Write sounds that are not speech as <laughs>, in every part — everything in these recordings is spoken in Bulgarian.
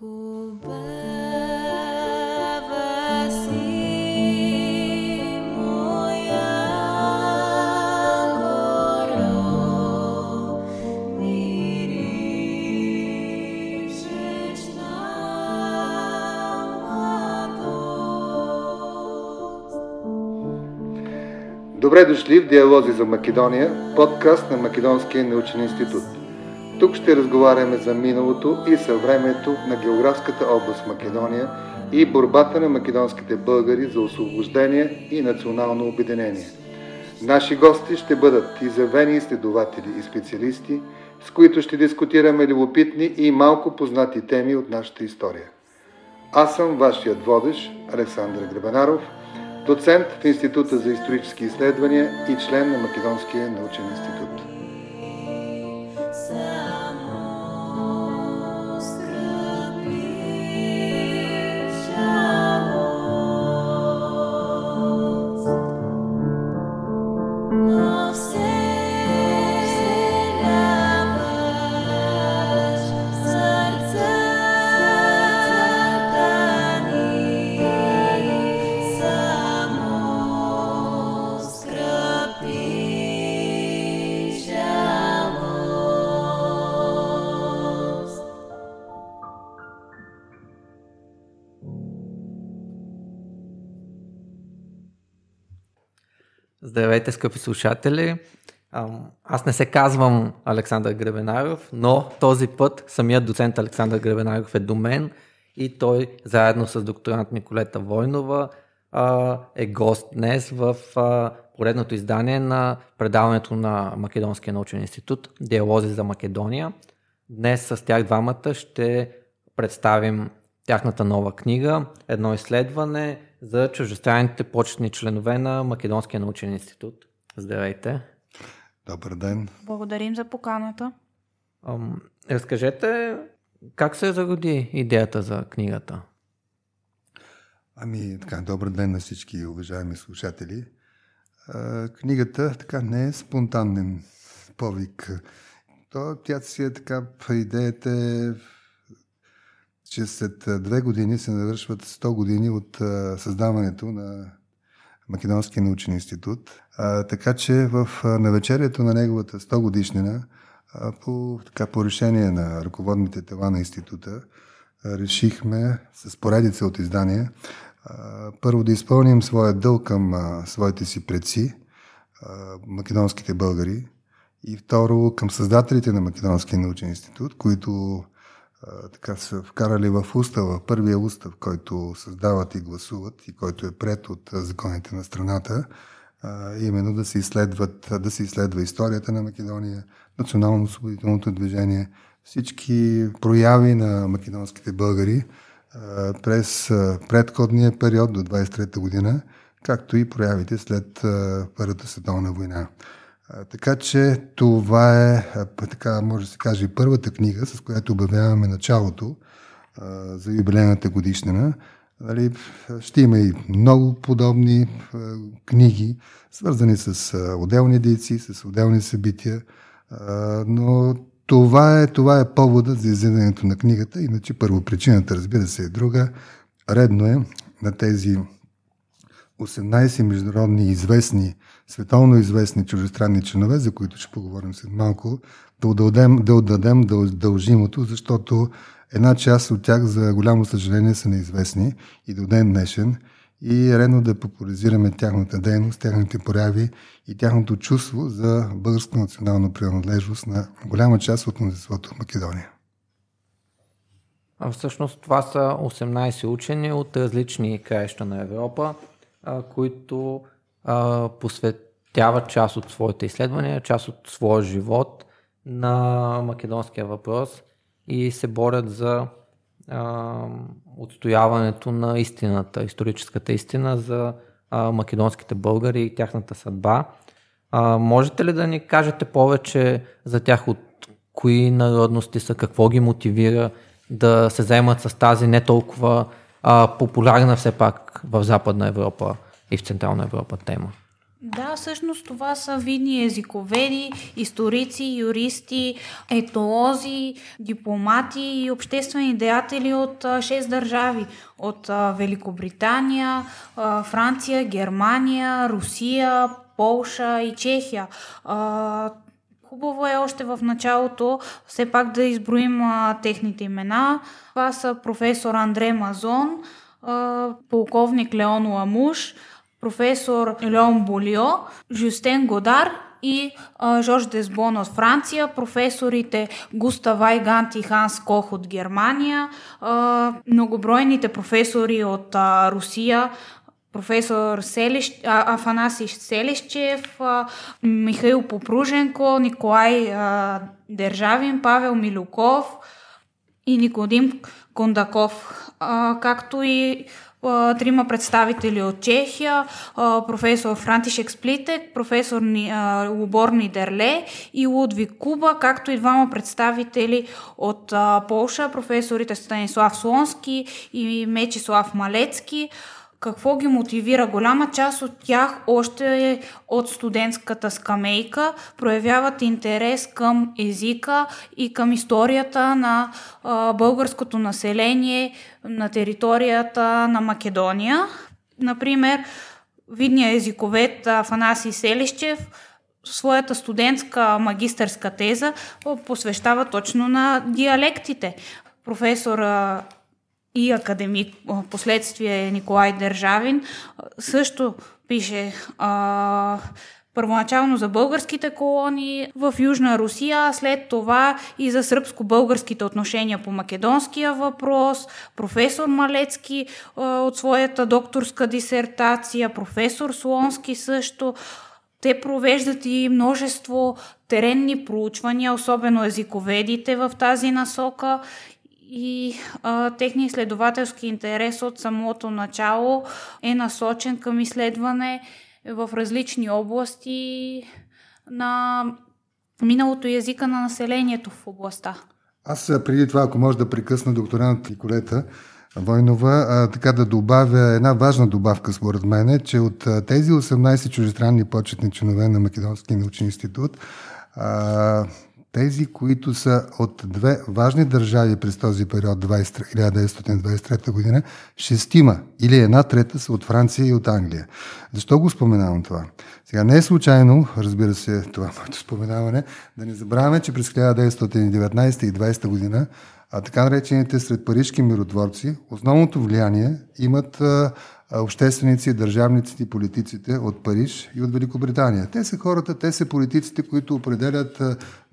Добре дошли в Диалози за Македония, подкаст на Македонския научен институт. Тук ще разговаряме за миналото и съвремето на географската област Македония и борбата на македонските българи за освобождение и национално обединение. Наши гости ще бъдат изявени изследователи и специалисти, с които ще дискутираме любопитни и малко познати теми от нашата история. Аз съм вашият водещ, Александър Гребенаров – доцент в Института за исторически изследвания и член на Македонския научен институт. Здравейте, скъпи слушатели! Аз не се казвам Александър Гребенаров, но този път самият доцент Александър Гребенаров е до мен и той заедно с докторант Николета Войнова е гост днес в поредното издание на предаването на Македонския научен институт Диалози за Македония. Днес с тях двамата ще представим тяхната нова книга, едно изследване за чуждестранните почетни членове на Македонския научен институт. Здравейте! Добър ден! Благодарим за поканата. Ам, разкажете как се зароди идеята за книгата? Ами, така, добър ден на всички уважаеми слушатели. А, книгата така не е спонтанен повик. То, тя си е така, идеята е че след две години се навършват 100 години от създаването на Македонския научен институт. А, така че в навечерието на неговата 100 годишнина, а, по, така, по решение на ръководните тела на института, а, решихме с поредица от издания а, първо да изпълним своя дълг към а, своите си предци, а, македонските българи, и второ към създателите на Македонския научен институт, които така са вкарали в устава, първия устав, който създават и гласуват и който е пред от законите на страната, именно да се, изследват, да се изследва историята на Македония, национално-освободителното движение, всички прояви на македонските българи през предходния период до 23-та година, както и проявите след Първата световна война така че това е, така може да се каже, първата книга, с която обявяваме началото за юбилейната годишнина. Нали, ще има и много подобни книги, свързани с отделни дейци, с отделни събития, но това е, това е поводът за излизането на книгата, иначе първо причината, разбира се, е друга. Редно е на тези 18 международни известни, световно известни чужестранни чинове, за които ще поговорим след малко, да отдадем, да отдадем дължимото, защото една част от тях, за голямо съжаление, са неизвестни и до ден днешен. И е редно да популяризираме тяхната дейност, тяхните прояви и тяхното чувство за българска национална принадлежност на голяма част от мнозинството в Македония. Всъщност това са 18 учени от различни краища на Европа които а, посветяват част от своите изследвания, част от своя живот на македонския въпрос и се борят за а, отстояването на истината, историческата истина за а, македонските българи и тяхната съдба. А, можете ли да ни кажете повече за тях от кои народности са, какво ги мотивира да се заемат с тази не толкова а, популярна все пак в Западна Европа и в Централна Европа тема. Да, всъщност това са видни езиковеди, историци, юристи, етолози, дипломати и обществени деятели от шест държави. От Великобритания, Франция, Германия, Русия, Полша и Чехия. Хубаво е още в началото все пак да изброим техните имена. Това са професор Андре Мазон, полковник Леон Ламуш, професор Леон Болио, Жюстен Годар и а, Жорж Десбон от Франция, професорите Густав Айгант и Ханс Кох от Германия, а, многобройните професори от а, Русия, професор Селищ, а, Афанаси Селищев, а, Михаил Попруженко, Николай а, Държавин, Павел Милюков и Никодим Кондаков, а, както и трима представители от Чехия, професор Франтишек Сплитек, професор Лубор Нидерле и Лудвиг Куба, както и двама представители от Полша, професорите Станислав Слонски и Мечислав Малецки. Какво ги мотивира? Голяма част от тях още от студентската скамейка проявяват интерес към езика и към историята на а, българското население на територията на Македония. Например, видният езиковед Афанасий Селищев своята студентска магистърска теза посвещава точно на диалектите. Професор и академик, последствие Николай Държавин, също пише а, първоначално за българските колонии в Южна Русия, а след това и за сръбско-българските отношения по македонския въпрос, професор Малецки а, от своята докторска дисертация, професор Слонски също. Те провеждат и множество теренни проучвания, особено езиковедите в тази насока и а, техния изследователски интерес от самото начало е насочен към изследване в различни области на миналото и езика на населението в областта. Аз преди това, ако може да прекъсна докторант Николета Войнова, а, така да добавя една важна добавка според мен, е, че от а, тези 18 чужестранни почетни членове на Македонския научен институт, а, тези, които са от две важни държави през този период 1923 година, шестима или една трета са от Франция и от Англия. Защо го споменавам това? Сега не е случайно, разбира се, това моето споменаване, да не забравяме, че през 1919 и 20 година а така наречените сред парижки миротворци, основното влияние имат а, общественици, държавниците и политиците от Париж и от Великобритания. Те са хората, те са политиците, които определят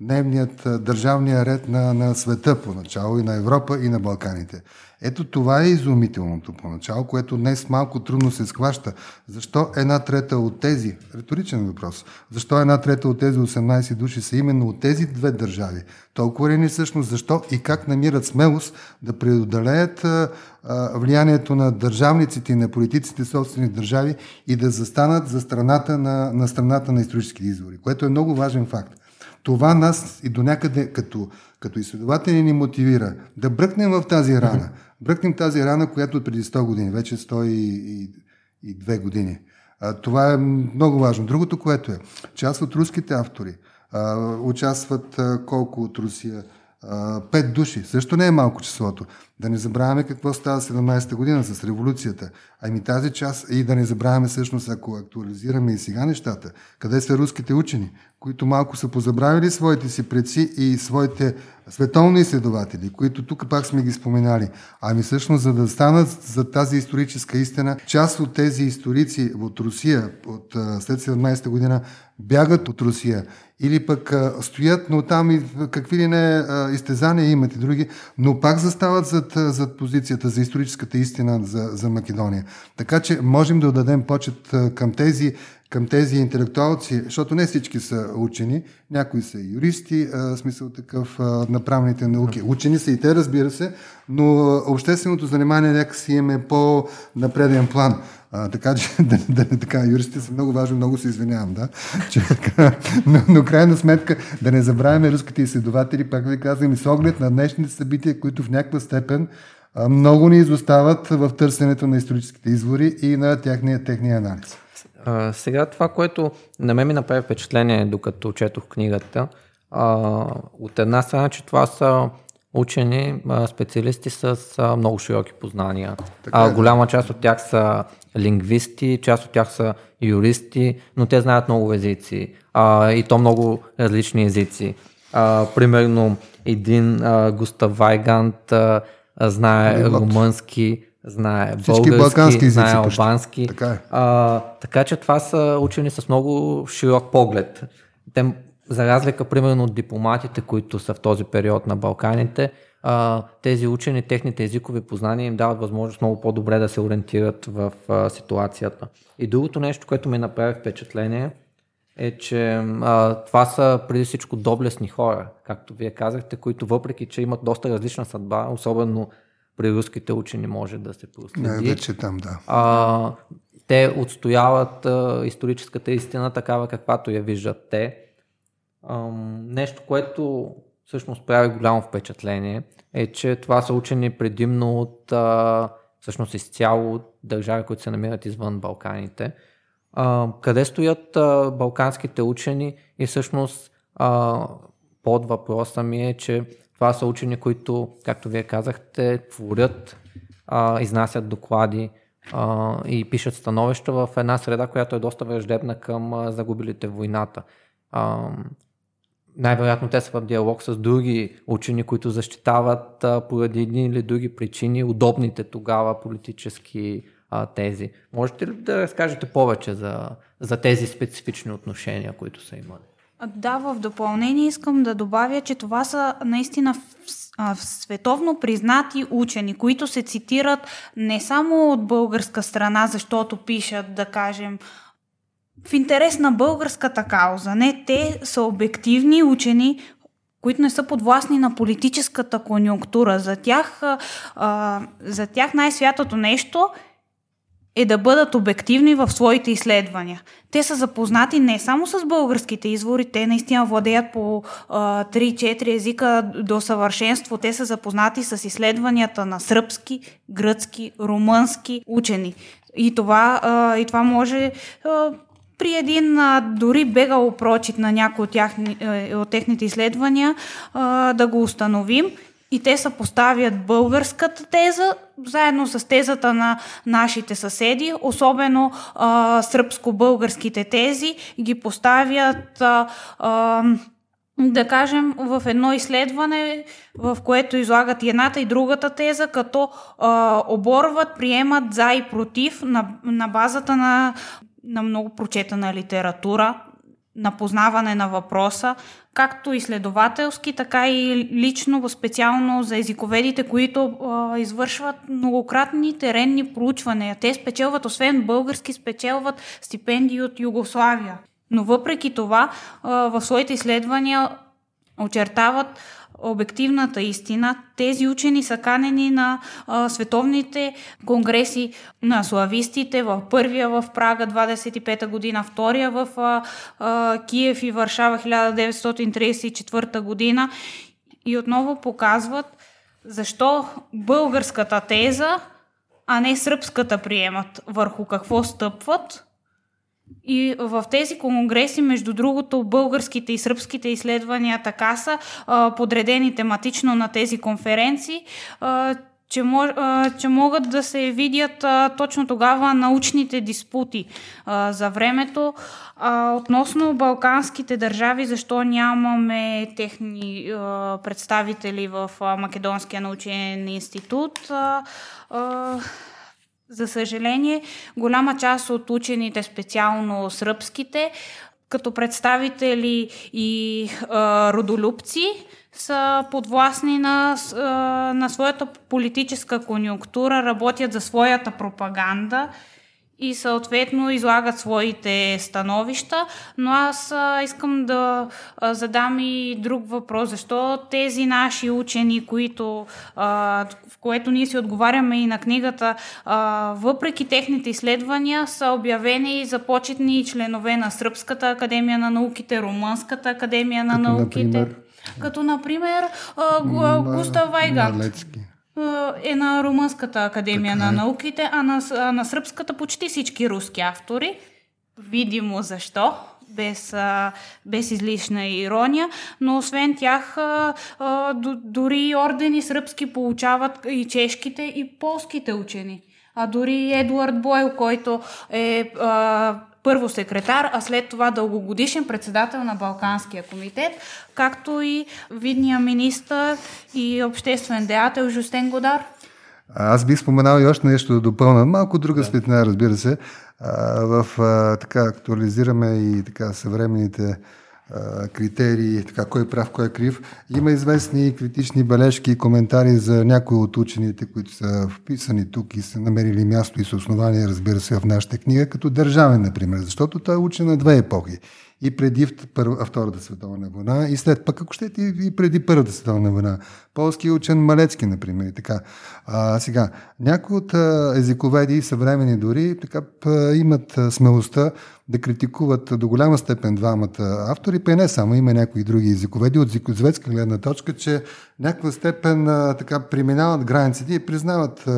дневният, държавния ред на, на света поначало и на Европа и на Балканите. Ето това е изумителното поначало, което днес малко трудно се схваща. Защо една трета от тези, риторичен въпрос, защо една трета от тези 18 души са именно от тези две държави? Толкова ли ни всъщност защо и как намират смелост да преодолеят влиянието на държавниците и на политиците собствени държави и да застанат за страната на, на страната на исторически извори, което е много важен факт. Това нас и до някъде като, като изследователи ни мотивира да бръкнем в тази рана. Бръкнем тази рана, която преди 100 години, вече 102 години. А, това е много важно. Другото, което е, част от руските автори а, участват а, колко от Русия? Пет души. Също не е малко числото. Да не забравяме какво става 17-та година с революцията. Ами тази част и да не забравяме всъщност, ако актуализираме и сега нещата, къде са руските учени, които малко са позабравили своите си предци и своите световни изследователи, които тук пак сме ги споменали. Ами всъщност, за да станат за тази историческа истина, част от тези историци от Русия, от след 17-та година, бягат от Русия или пък стоят, но там и какви ли не изтезания имат и други, но пак застават зад, зад позицията за историческата истина за, за Македония. Така че можем да отдадем почет към тези към тези интелектуалци, защото не всички са учени, някои са юристи, а, смисъл такъв а, на правните науки. Учени са и те, разбира се, но общественото занимание някакси им е по-напреден план. А, така че, <laughs> да, да, така, юристите са много важни, много се извинявам, да. Че, <laughs> но, но крайна сметка да не забравяме руските изследователи, пак ви казвам, и с оглед на днешните събития, които в някаква степен много ни изостават в търсенето на историческите извори и на техния, техния анализ. А, сега това, което на мен ми направи впечатление, докато четох книгата, а, от една страна, че това са учени, а, специалисти с а, много широки познания. Така е, а, голяма част от тях са лингвисти, част от тях са юристи, но те знаят много езици а, и то много различни езици. А, примерно един а, Густав Вайгант а, знае Полиглот. румънски, знае Всички български, знае албански. Така е. А, така че това са учени с много широк поглед. Те, за разлика, примерно, от дипломатите, които са в този период на Балканите, а, тези учени, техните езикови познания им дават възможност много по-добре да се ориентират в а, ситуацията. И другото нещо, което ми направи впечатление, е, че а, това са преди всичко доблестни хора, както вие казахте, които въпреки, че имат доста различна съдба, особено при руските учени може да се проследи. Най-вече там, да. А, те отстояват а, историческата истина такава, каквато я виждат те. Ам, нещо, което всъщност прави голямо впечатление, е, че това са учени предимно от а, всъщност изцяло от държави, които се намират извън Балканите. Къде стоят а, балканските учени и всъщност а, под въпроса ми е, че това са учени, които, както вие казахте, творят, а, изнасят доклади а, и пишат становища в една среда, която е доста враждебна към а, загубилите войната. А, най-вероятно те са в диалог с други учени, които защитават а, поради едни или други причини удобните тогава политически а, тези. Можете ли да разкажете повече за, за тези специфични отношения, които са имали? Да, в допълнение искам да добавя, че това са наистина световно признати учени, които се цитират не само от българска страна, защото пишат, да кажем, в интерес на българската кауза. Не, те са обективни учени, които не са подвластни на политическата конюнктура. За тях, а, за тях най-святото нещо е да бъдат обективни в своите изследвания. Те са запознати не само с българските извори, те наистина владеят по а, 3-4 езика до съвършенство. Те са запознати с изследванията на сръбски, гръцки, румънски учени. И това, а, и това може а, при един а, дори бегал прочит на някои от, тях, от техните изследвания да го установим. И те съпоставят българската теза заедно с тезата на нашите съседи, особено а, сръбско-българските тези, ги поставят а, а, да кажем, в едно изследване, в което излагат и едната и другата теза, като а, оборват, приемат за и против на, на базата на, на много прочетена литература, на познаване на въпроса, както изследователски, така и лично, специално за езиковедите, които а, извършват многократни теренни проучвания. Те спечелват, освен български, спечелват стипендии от Югославия. Но въпреки това, а, в своите изследвания очертават обективната истина. Тези учени са канени на а, световните конгреси на славистите, в първия в Прага 25 година, втория в а, а, Киев и Варшава 1934 година и отново показват защо българската теза, а не сръбската приемат, върху какво стъпват – и в тези конгреси, между другото, българските и сръбските изследвания така са а, подредени тематично на тези конференции, а, че, мож, а, че могат да се видят а, точно тогава научните диспути а, за времето. А, относно балканските държави, защо нямаме техни а, представители в а, Македонския научен институт? А, а, за съжаление, голяма част от учените, специално сръбските, като представители и а, родолюбци, са подвластни на, на своята политическа конюнктура, работят за своята пропаганда и съответно излагат своите становища, но аз а, искам да а, задам и друг въпрос. Защо тези наши учени, които, а, в което ние си отговаряме и на книгата, а, въпреки техните изследвания, са обявени за почетни членове на Сръбската академия на науките, Румънската академия на Като, науките? например, Като, например, Густав Вайгант Малецки. Е на Румънската академия Така на е. науките, а на, а на сръбската почти всички руски автори. видимо защо, без, а, без излишна ирония, но освен тях а, а, дори ордени сръбски получават и чешките, и полските учени. А дори Едуард Бойл, който е а, първо секретар, а след това дългогодишен председател на Балканския комитет, както и видния министър и обществен деятел Жустен Годар. Аз бих споменал и още нещо да допълна. Малко друга да. светлина, разбира се. А, в а, така актуализираме и така съвременните критерии, така, кой е прав, кой е крив. Има известни критични бележки и коментари за някои от учените, които са вписани тук и са намерили място и са основания, разбира се, в нашата книга, като държавен, например, защото той е учен на две епохи и преди Втората световна война, и след пък, ако щете, и преди Първата световна война. Полски учен Малецки, например. И така. А, сега, някои от езиковеди, съвремени дори, така, имат смелостта да критикуват до голяма степен двамата автори, па не само, има някои други езиковеди от зикозведска гледна точка, че някаква степен така преминават границите и признават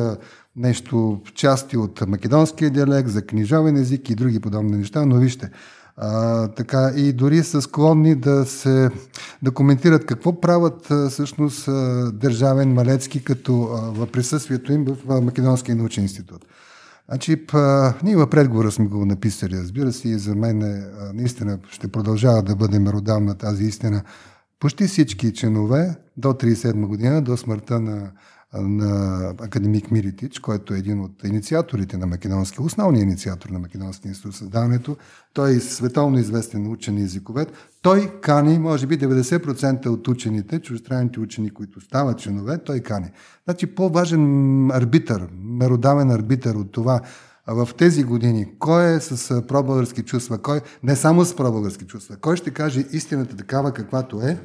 нещо, части от македонския диалект, за книжовен език и други подобни неща, но вижте, а, така, и дори са склонни да се да коментират какво правят а, всъщност а, държавен Малецки като а, в присъствието им в Македонския научен институт. Значи, ние в предговора сме го написали, разбира се, и за мен е, наистина ще продължава да бъде меродавна тази истина. Почти всички членове до 37 година, до смъртта на на академик Миритич, който е един от инициаторите на Македонския, основният инициатор на Македонския институт създаването. Той е световно известен учен и езиковед. Той кани, може би 90% от учените, чуждестранните учени, които стават членове, той кани. Значи по-важен арбитър, меродавен арбитър от това, в тези години, кой е с пробългарски чувства, кой не само с пробългарски чувства, кой ще каже истината такава каквато е,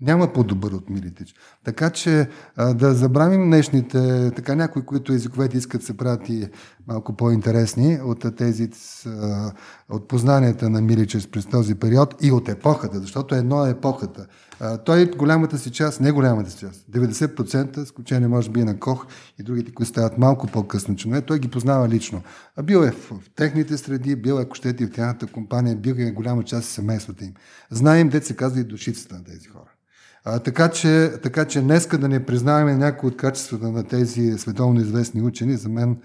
няма по-добър от Милитич. Така че а, да забравим днешните, така някои, които езиковете искат се правят и малко по-интересни от тези, а, от познанията на Миличес през този период и от епохата, защото едно е епохата. А, той голямата си част, не голямата си част, 90%, изключение може би на Кох и другите, които стават малко по-късно членове, той ги познава лично. А бил е в, в техните среди, бил е, ако в тяхната компания, бил е голяма част от семействата им. Знаем, се казва и душицата на тези хора. А, така, че, така че днеска да не признаваме някои от качествата на тези световно известни учени, за мен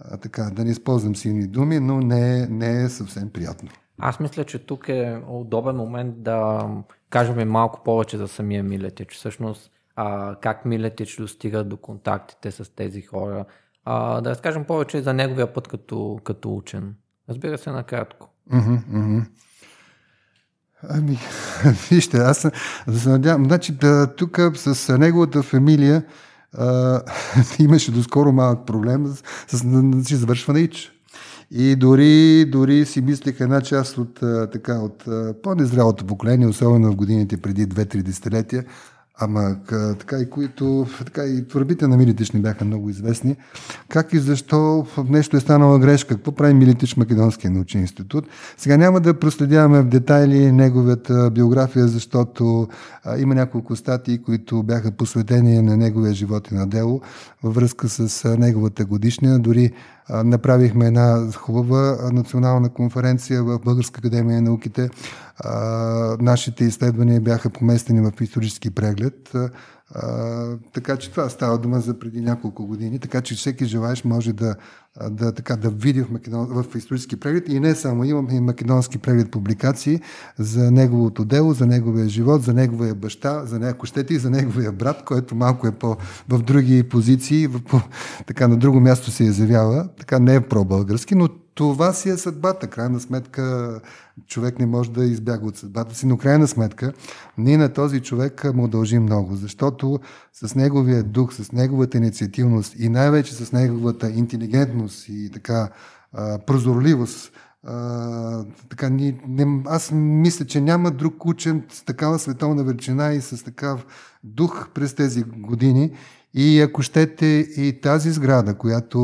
а, така, да не използвам силни думи, но не не е съвсем приятно. Аз мисля, че тук е удобен момент да кажем малко повече за самия Милетич. Всъщност, а, как Милетич достига до контактите с тези хора. А, да разкажем повече за неговия път като, като учен. Разбира се, накратко. Uh-huh, uh-huh. Ами, <laughs> вижте, аз се надявам. Значи, да, тук с неговата фамилия а, <laughs> имаше доскоро малък проблем с, с, с завършване ИЧ. И дори, дори си мислех една част от, така, от по-незрялото поколение, особено в годините преди 2-3 десетилетия, Ама така и които, така и творбите на Милитич не бяха много известни. Как и защо нещо е станала грешка? Какво прави Милитич Македонския научен институт? Сега няма да проследяваме в детайли неговата биография, защото а, има няколко статии, които бяха посветени на неговия живот и на дело във връзка с неговата годишния. Дори направихме една хубава национална конференция в Българска академия на науките. Нашите изследвания бяха поместени в исторически преглед. Така че това става дума за преди няколко години, така че всеки желаеш може да, да, така, да види в, македон... в исторически преглед. И не само, имаме и македонски преглед публикации за неговото дело, за неговия живот, за неговия баща, за някои щети и за неговия брат, който малко е по, в други позиции, в, така на друго място се изявява, така не е про-български, но това си е съдбата. Крайна сметка човек не може да избяга от съдбата си, но крайна сметка ние на този човек му дължим много, защото с неговия дух, с неговата инициативност и най-вече с неговата интелигентност и така прозорливост, а, така, ни, не, аз мисля, че няма друг учен с такава световна величина и с такъв дух през тези години И ако щете и тази сграда, която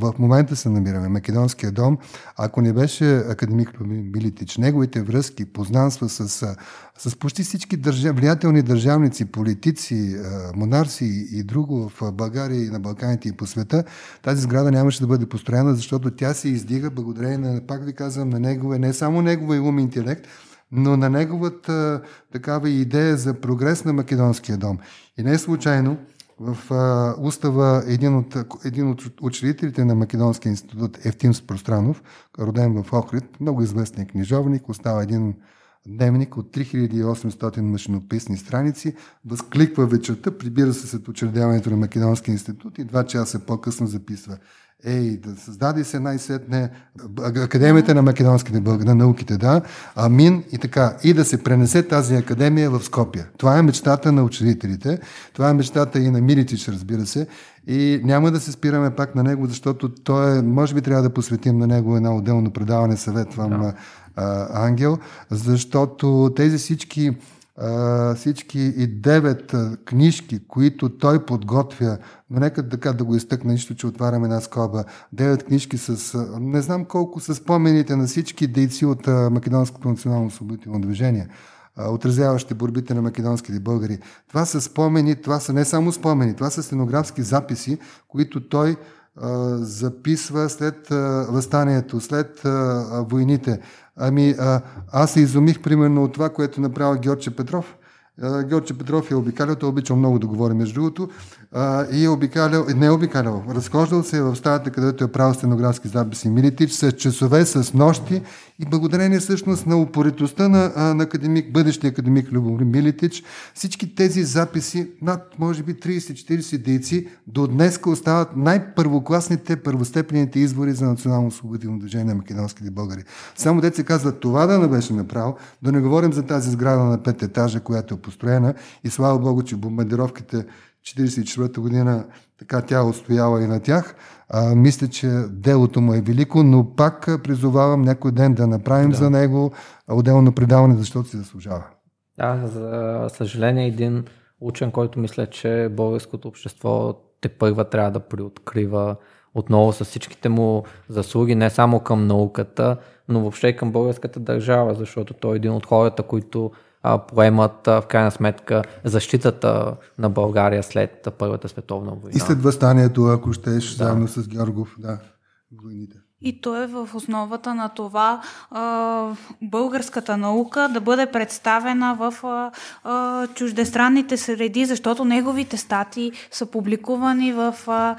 в момента се намираме, Македонския дом, ако не беше академик Милитич, неговите връзки, познанства с, с почти всички държав, влиятелни държавници, политици, монарси и друго в България и на Балканите и по света, тази сграда нямаше да бъде построена, защото тя се издига благодарение на, пак ви казвам, на негове, не само неговия ум и интелект, но на неговата такава идея за прогрес на Македонския дом. И не е случайно, в а, устава един от, един от учредителите на Македонския институт Евтим Спространов, роден в Охрид, много известен книжовник, остава един дневник от 3800 машинописни страници, възкликва вечерта, прибира се след учредяването на Македонския институт и два часа по-късно записва Ей, да създаде се най-сетне Академията на македонските българи, на науките, да, Амин и така. И да се пренесе тази академия в Скопия. Това е мечтата на учредителите, това е мечтата и на Милитич, разбира се. И няма да се спираме пак на него, защото той е, може би трябва да посветим на него едно отделно предаване, съветвам да. Ангел, защото тези всички всички и девет книжки, които той подготвя, но нека така да го изтъкна, нищо, че отваряме една скоба. Девет книжки с, не знам колко са спомените на всички дейци от Македонското национално освободително движение, отразяващи борбите на македонските българи. Това са спомени, това са не само спомени, това са стенографски записи, които той записва след възстанието, след войните. Ами, аз се изумих примерно от това, което направи Георгия Петров. Георги Петров е обикалял, той обича много да говори между другото, и е обикалял, не е обикалял, разхождал се в стаята, където е правил стенографски записи Милитич с часове, с нощи и благодарение всъщност на упоритостта на, на академик, бъдещия академик Любомир Милитич, всички тези записи, над може би 30-40 дейци, до днес остават най-първокласните, първостепените избори за национално освободително движение на македонските българи. Само деца казва, това да не беше направил, да не говорим за тази сграда на пет етажа, която е построена и слава Богу, че бомбардировките 1944 година така тя устояла и на тях. А, мисля, че делото му е велико, но пак призовавам някой ден да направим да. за него отделно предаване, защото си заслужава. Да, за съжаление един учен, който мисля, че българското общество те първа трябва да приоткрива отново с всичките му заслуги, не само към науката, но въобще и към българската държава, защото той е един от хората, които а, поемат а, в крайна сметка защитата на България след Първата световна война. И след възстанието, ако щеш, да. заедно с Георгов, да, войните. И то е в основата на това а, българската наука да бъде представена в а, а, чуждестранните среди, защото неговите стати са публикувани в а,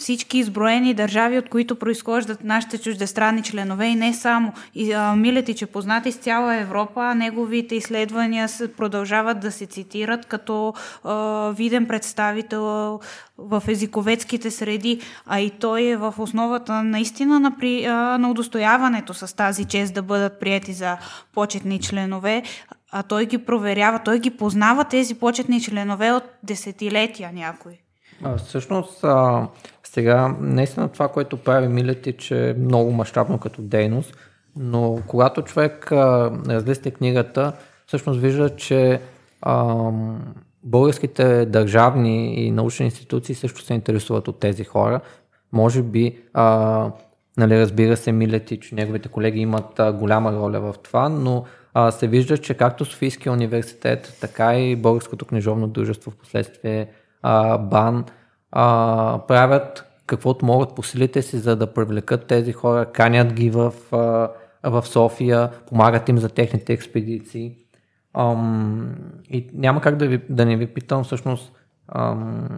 всички изброени държави, от които произхождат нашите чуждестранни членове и не само. И, а, Милетич е познат из цяла Европа, неговите изследвания продължават да се цитират като а, виден представител в езиковецките среди, а и той е в основата наистина на, при, а, на удостояването с тази чест да бъдат прияти за почетни членове а той ги проверява, той ги познава тези почетни членове от десетилетия някои. Всъщност, а, сега, наистина това, което прави Милетич е много мащабно като дейност, но когато човек а, книгата, всъщност вижда, че а, българските държавни и научни институции също се интересуват от тези хора. Може би, а, нали, разбира се, Милетич, неговите колеги имат а, голяма роля в това, но а, се вижда, че както Софийския университет, така и Българското книжовно дружество в последствие а, БАН а, правят каквото могат по силите си, за да привлекат тези хора, канят ги в, в София, помагат им за техните експедиции. Ам, и няма как да, ви, да не ви питам всъщност ам,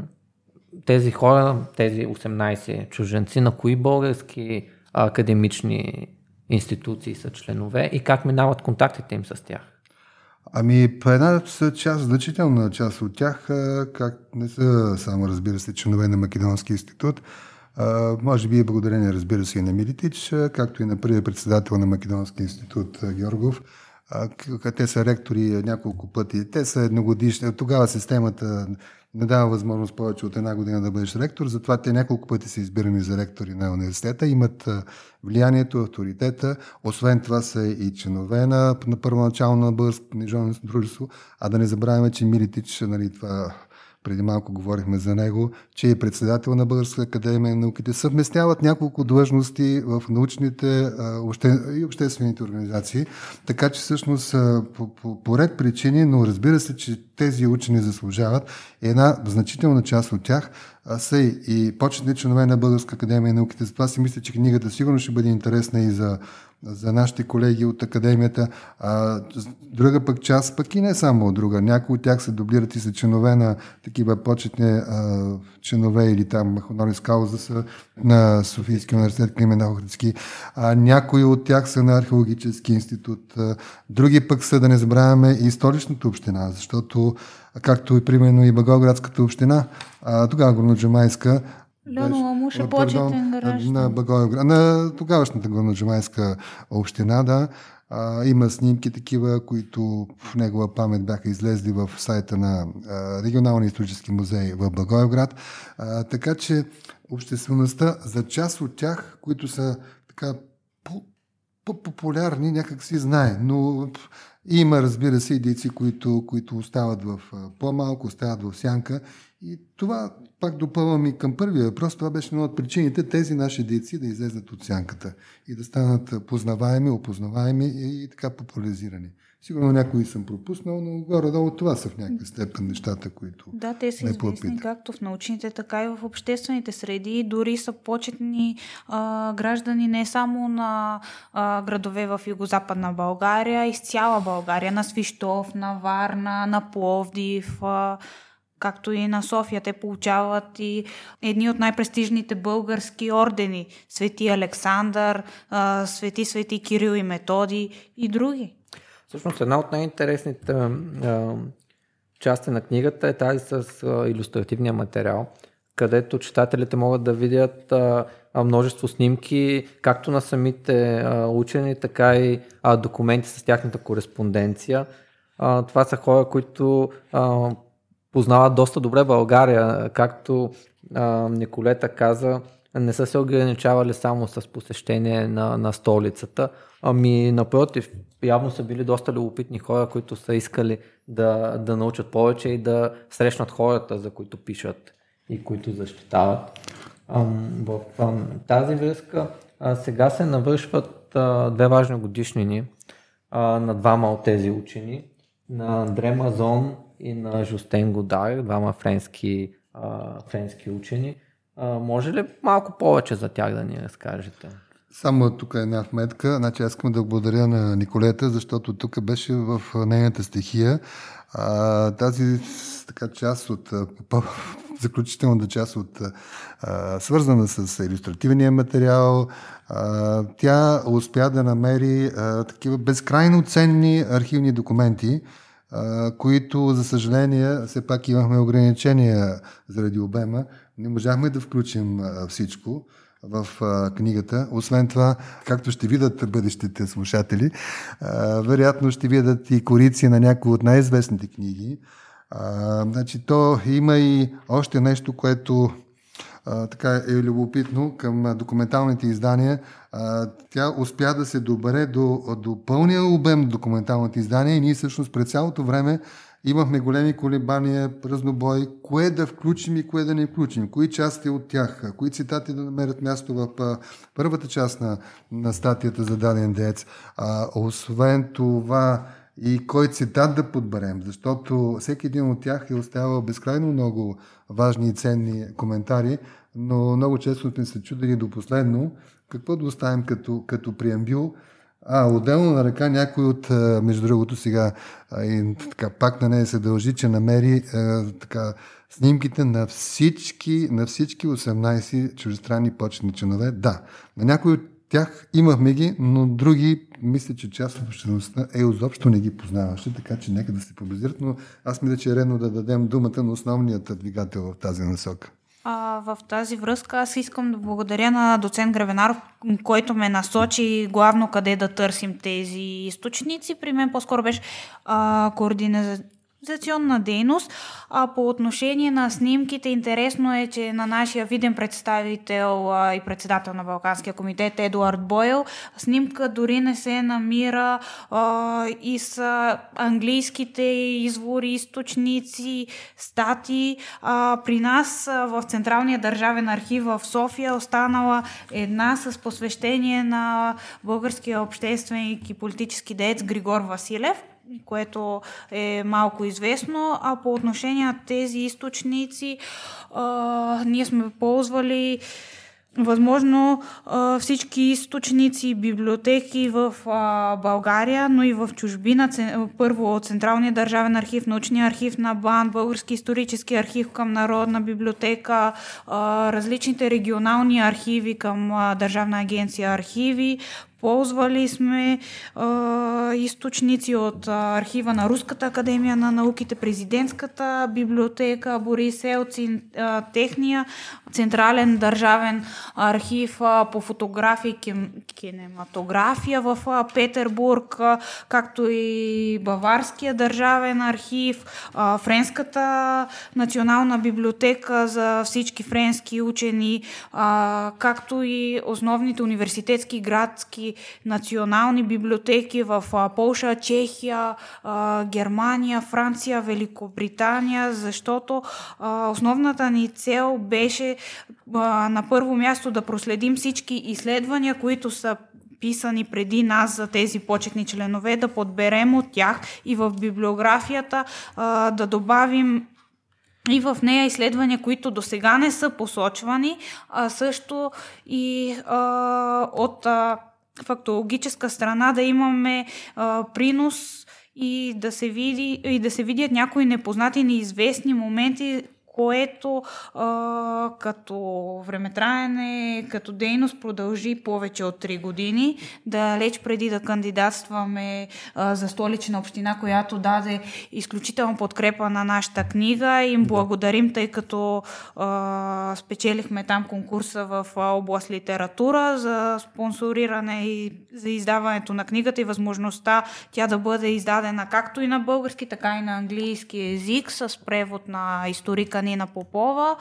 тези хора, тези 18 чуженци, на кои български академични институции са членове и как минават контактите им с тях? Ами, една част, значителна част от тях, как не са само, разбира се, членове на Македонски институт, а, може би е благодарение, разбира се, и на Милитич, както и на първия председател на Македонски институт Георгов. Те са ректори няколко пъти. Те са едногодишни. Тогава системата не дава възможност повече от една година да бъдеш ректор, затова те няколко пъти са избирани за ректори на университета, имат влиянието, авторитета, освен това са и членове на, на първоначално на българско книжовно дружество, а да не забравяме, че Милитич, нали, това преди малко говорихме за него, че е председател на Българска академия на науките, съвместяват няколко длъжности в научните и обществените организации, така че всъщност по, по, по ред причини, но разбира се, че тези учени заслужават. Една значителна част от тях са и, и почетни членове на Българска академия на науките. Затова си мисля, че книгата сигурно ще бъде интересна и за за нашите колеги от академията. А, друга пък част, пък и не само от друга. Някои от тях се дублират и са членове на такива почетни а, членове или там Хонорис Кауза са на Софийския университет Климен Охридски. А, някои от тях са на Археологически институт. А, други пък са, да не забравяме, и столичната община, защото както и примерно и Багоградската община, а, тогава Горноджамайска, Леонова Муш е почетен граждан. На, Багоевград, на тогавашната главноджамайска община, да. А, има снимки такива, които в негова памет бяха излезли в сайта на а, Регионалния исторически музей в Благоевград. А, така че обществеността, за част от тях, които са така по-популярни, някак си знае, но има, разбира се, и дейци, които, които остават в по-малко, остават в сянка и това, пак допълвам и към първия въпрос, това беше една от причините тези наши дейци да излезат от сянката и да станат познаваеми, опознаваеми и така популяризирани. Сигурно някои съм пропуснал, но горе-долу това са в някаква степен нещата, които. Да, те са известни както в научните, така и в обществените среди. Дори са почетни а, граждани не само на а, градове в Югозападна България, из цяла България, на Свищов, на Варна, на Пловдив. А, както и на София. Те получават и едни от най-престижните български ордени. Свети Александър, Свети Свети Кирил и Методи и други. Всъщност една от най-интересните части на книгата е тази с иллюстративния материал, където читателите могат да видят множество снимки, както на самите учени, така и документи с тяхната кореспонденция. Това са хора, които познават доста добре България, както а, Николета каза, не са се ограничавали само с посещение на, на столицата, ами напротив, явно са били доста любопитни хора, които са искали да, да научат повече и да срещнат хората, за които пишат и които защитават. В тази връзка сега се навършват две важни годишнини на двама от тези учени, на Андре Мазон и на Жустен Годар, двама френски, френски учени. Може ли малко повече за тях да ни разкажете? Само тук е една вметка. Значи аз искам да благодаря на Николета, защото тук беше в нейната стихия. А, тази така част от <laughs> заключителната част от а, свързана с иллюстративния материал. А, тя успя да намери а, такива безкрайно ценни архивни документи, които, за съжаление, все пак имахме ограничения заради обема. Не можахме да включим всичко в книгата. Освен това, както ще видят бъдещите слушатели, вероятно ще видят и корици на някои от най-известните книги. значи, то има и още нещо, което така е любопитно към документалните издания. Тя успя да се добере до, до пълния обем документалните издания и ние всъщност през цялото време имахме големи колебания, разнобой, кое да включим и кое да не включим, кои части от тях, кои цитати да намерят място в първата част на, на статията за даден дец. А, освен това, и кой цитат да подберем, защото всеки един от тях е оставил безкрайно много важни и ценни коментари, но много често сме се чудили до последно какво да оставим като, като преамбюл. А, отделно на ръка някой от, между другото сега, и, така, пак на нея се дължи, че намери така, снимките на всички, на всички 18 чужестранни почетни членове. Да, на някои от тях имахме ги, но други, мисля, че част от обществеността е изобщо не ги познаваше, така че нека да се побазират, но аз мисля, че е редно да дадем думата на основният двигател в тази насока. А, в тази връзка аз искам да благодаря на доцент Гравенаров, който ме насочи главно къде да търсим тези източници. При мен по-скоро беше а, координа организационна дейност. А по отношение на снимките, интересно е, че на нашия виден представител а, и председател на Балканския комитет Едуард Бойл, снимка дори не се намира а, и с английските извори, източници, стати. А, при нас а, в Централния държавен архив в София останала една с посвещение на българския общественик и политически деец Григор Василев което е малко известно, а по отношение на тези източници, а, ние сме ползвали възможно всички източници и библиотеки в България, но и в чужбина. Първо от Централния държавен архив, научния архив на БАН, Български исторически архив към Народна библиотека, различните регионални архиви към Държавна агенция архиви, Ползвали сме а, източници от архива на Руската академия на науките, президентската библиотека, Борис Елцин, а, техния централен държавен архив а, по фотография и кинематография в а, Петербург, а, както и Баварския държавен архив, а, Френската национална библиотека за всички френски учени, а, както и основните университетски градски национални библиотеки в Полша, Чехия, Германия, Франция, Великобритания, защото основната ни цел беше на първо място да проследим всички изследвания, които са писани преди нас за тези почетни членове, да подберем от тях и в библиографията да добавим и в нея изследвания, които до сега не са посочвани, а също и а, от а, фактологическа страна да имаме а, принос и да се види и да се видят някои непознати, неизвестни моменти, което а, като времетраене, като дейност продължи повече от 3 години. Далеч преди да кандидатстваме а, за столична община, която даде изключителна подкрепа на нашата книга. Им благодарим, тъй като а, спечелихме там конкурса в област литература за спонсориране и за издаването на книгата и възможността тя да бъде издадена както и на български, така и на английски език с превод на историка Нина Попова.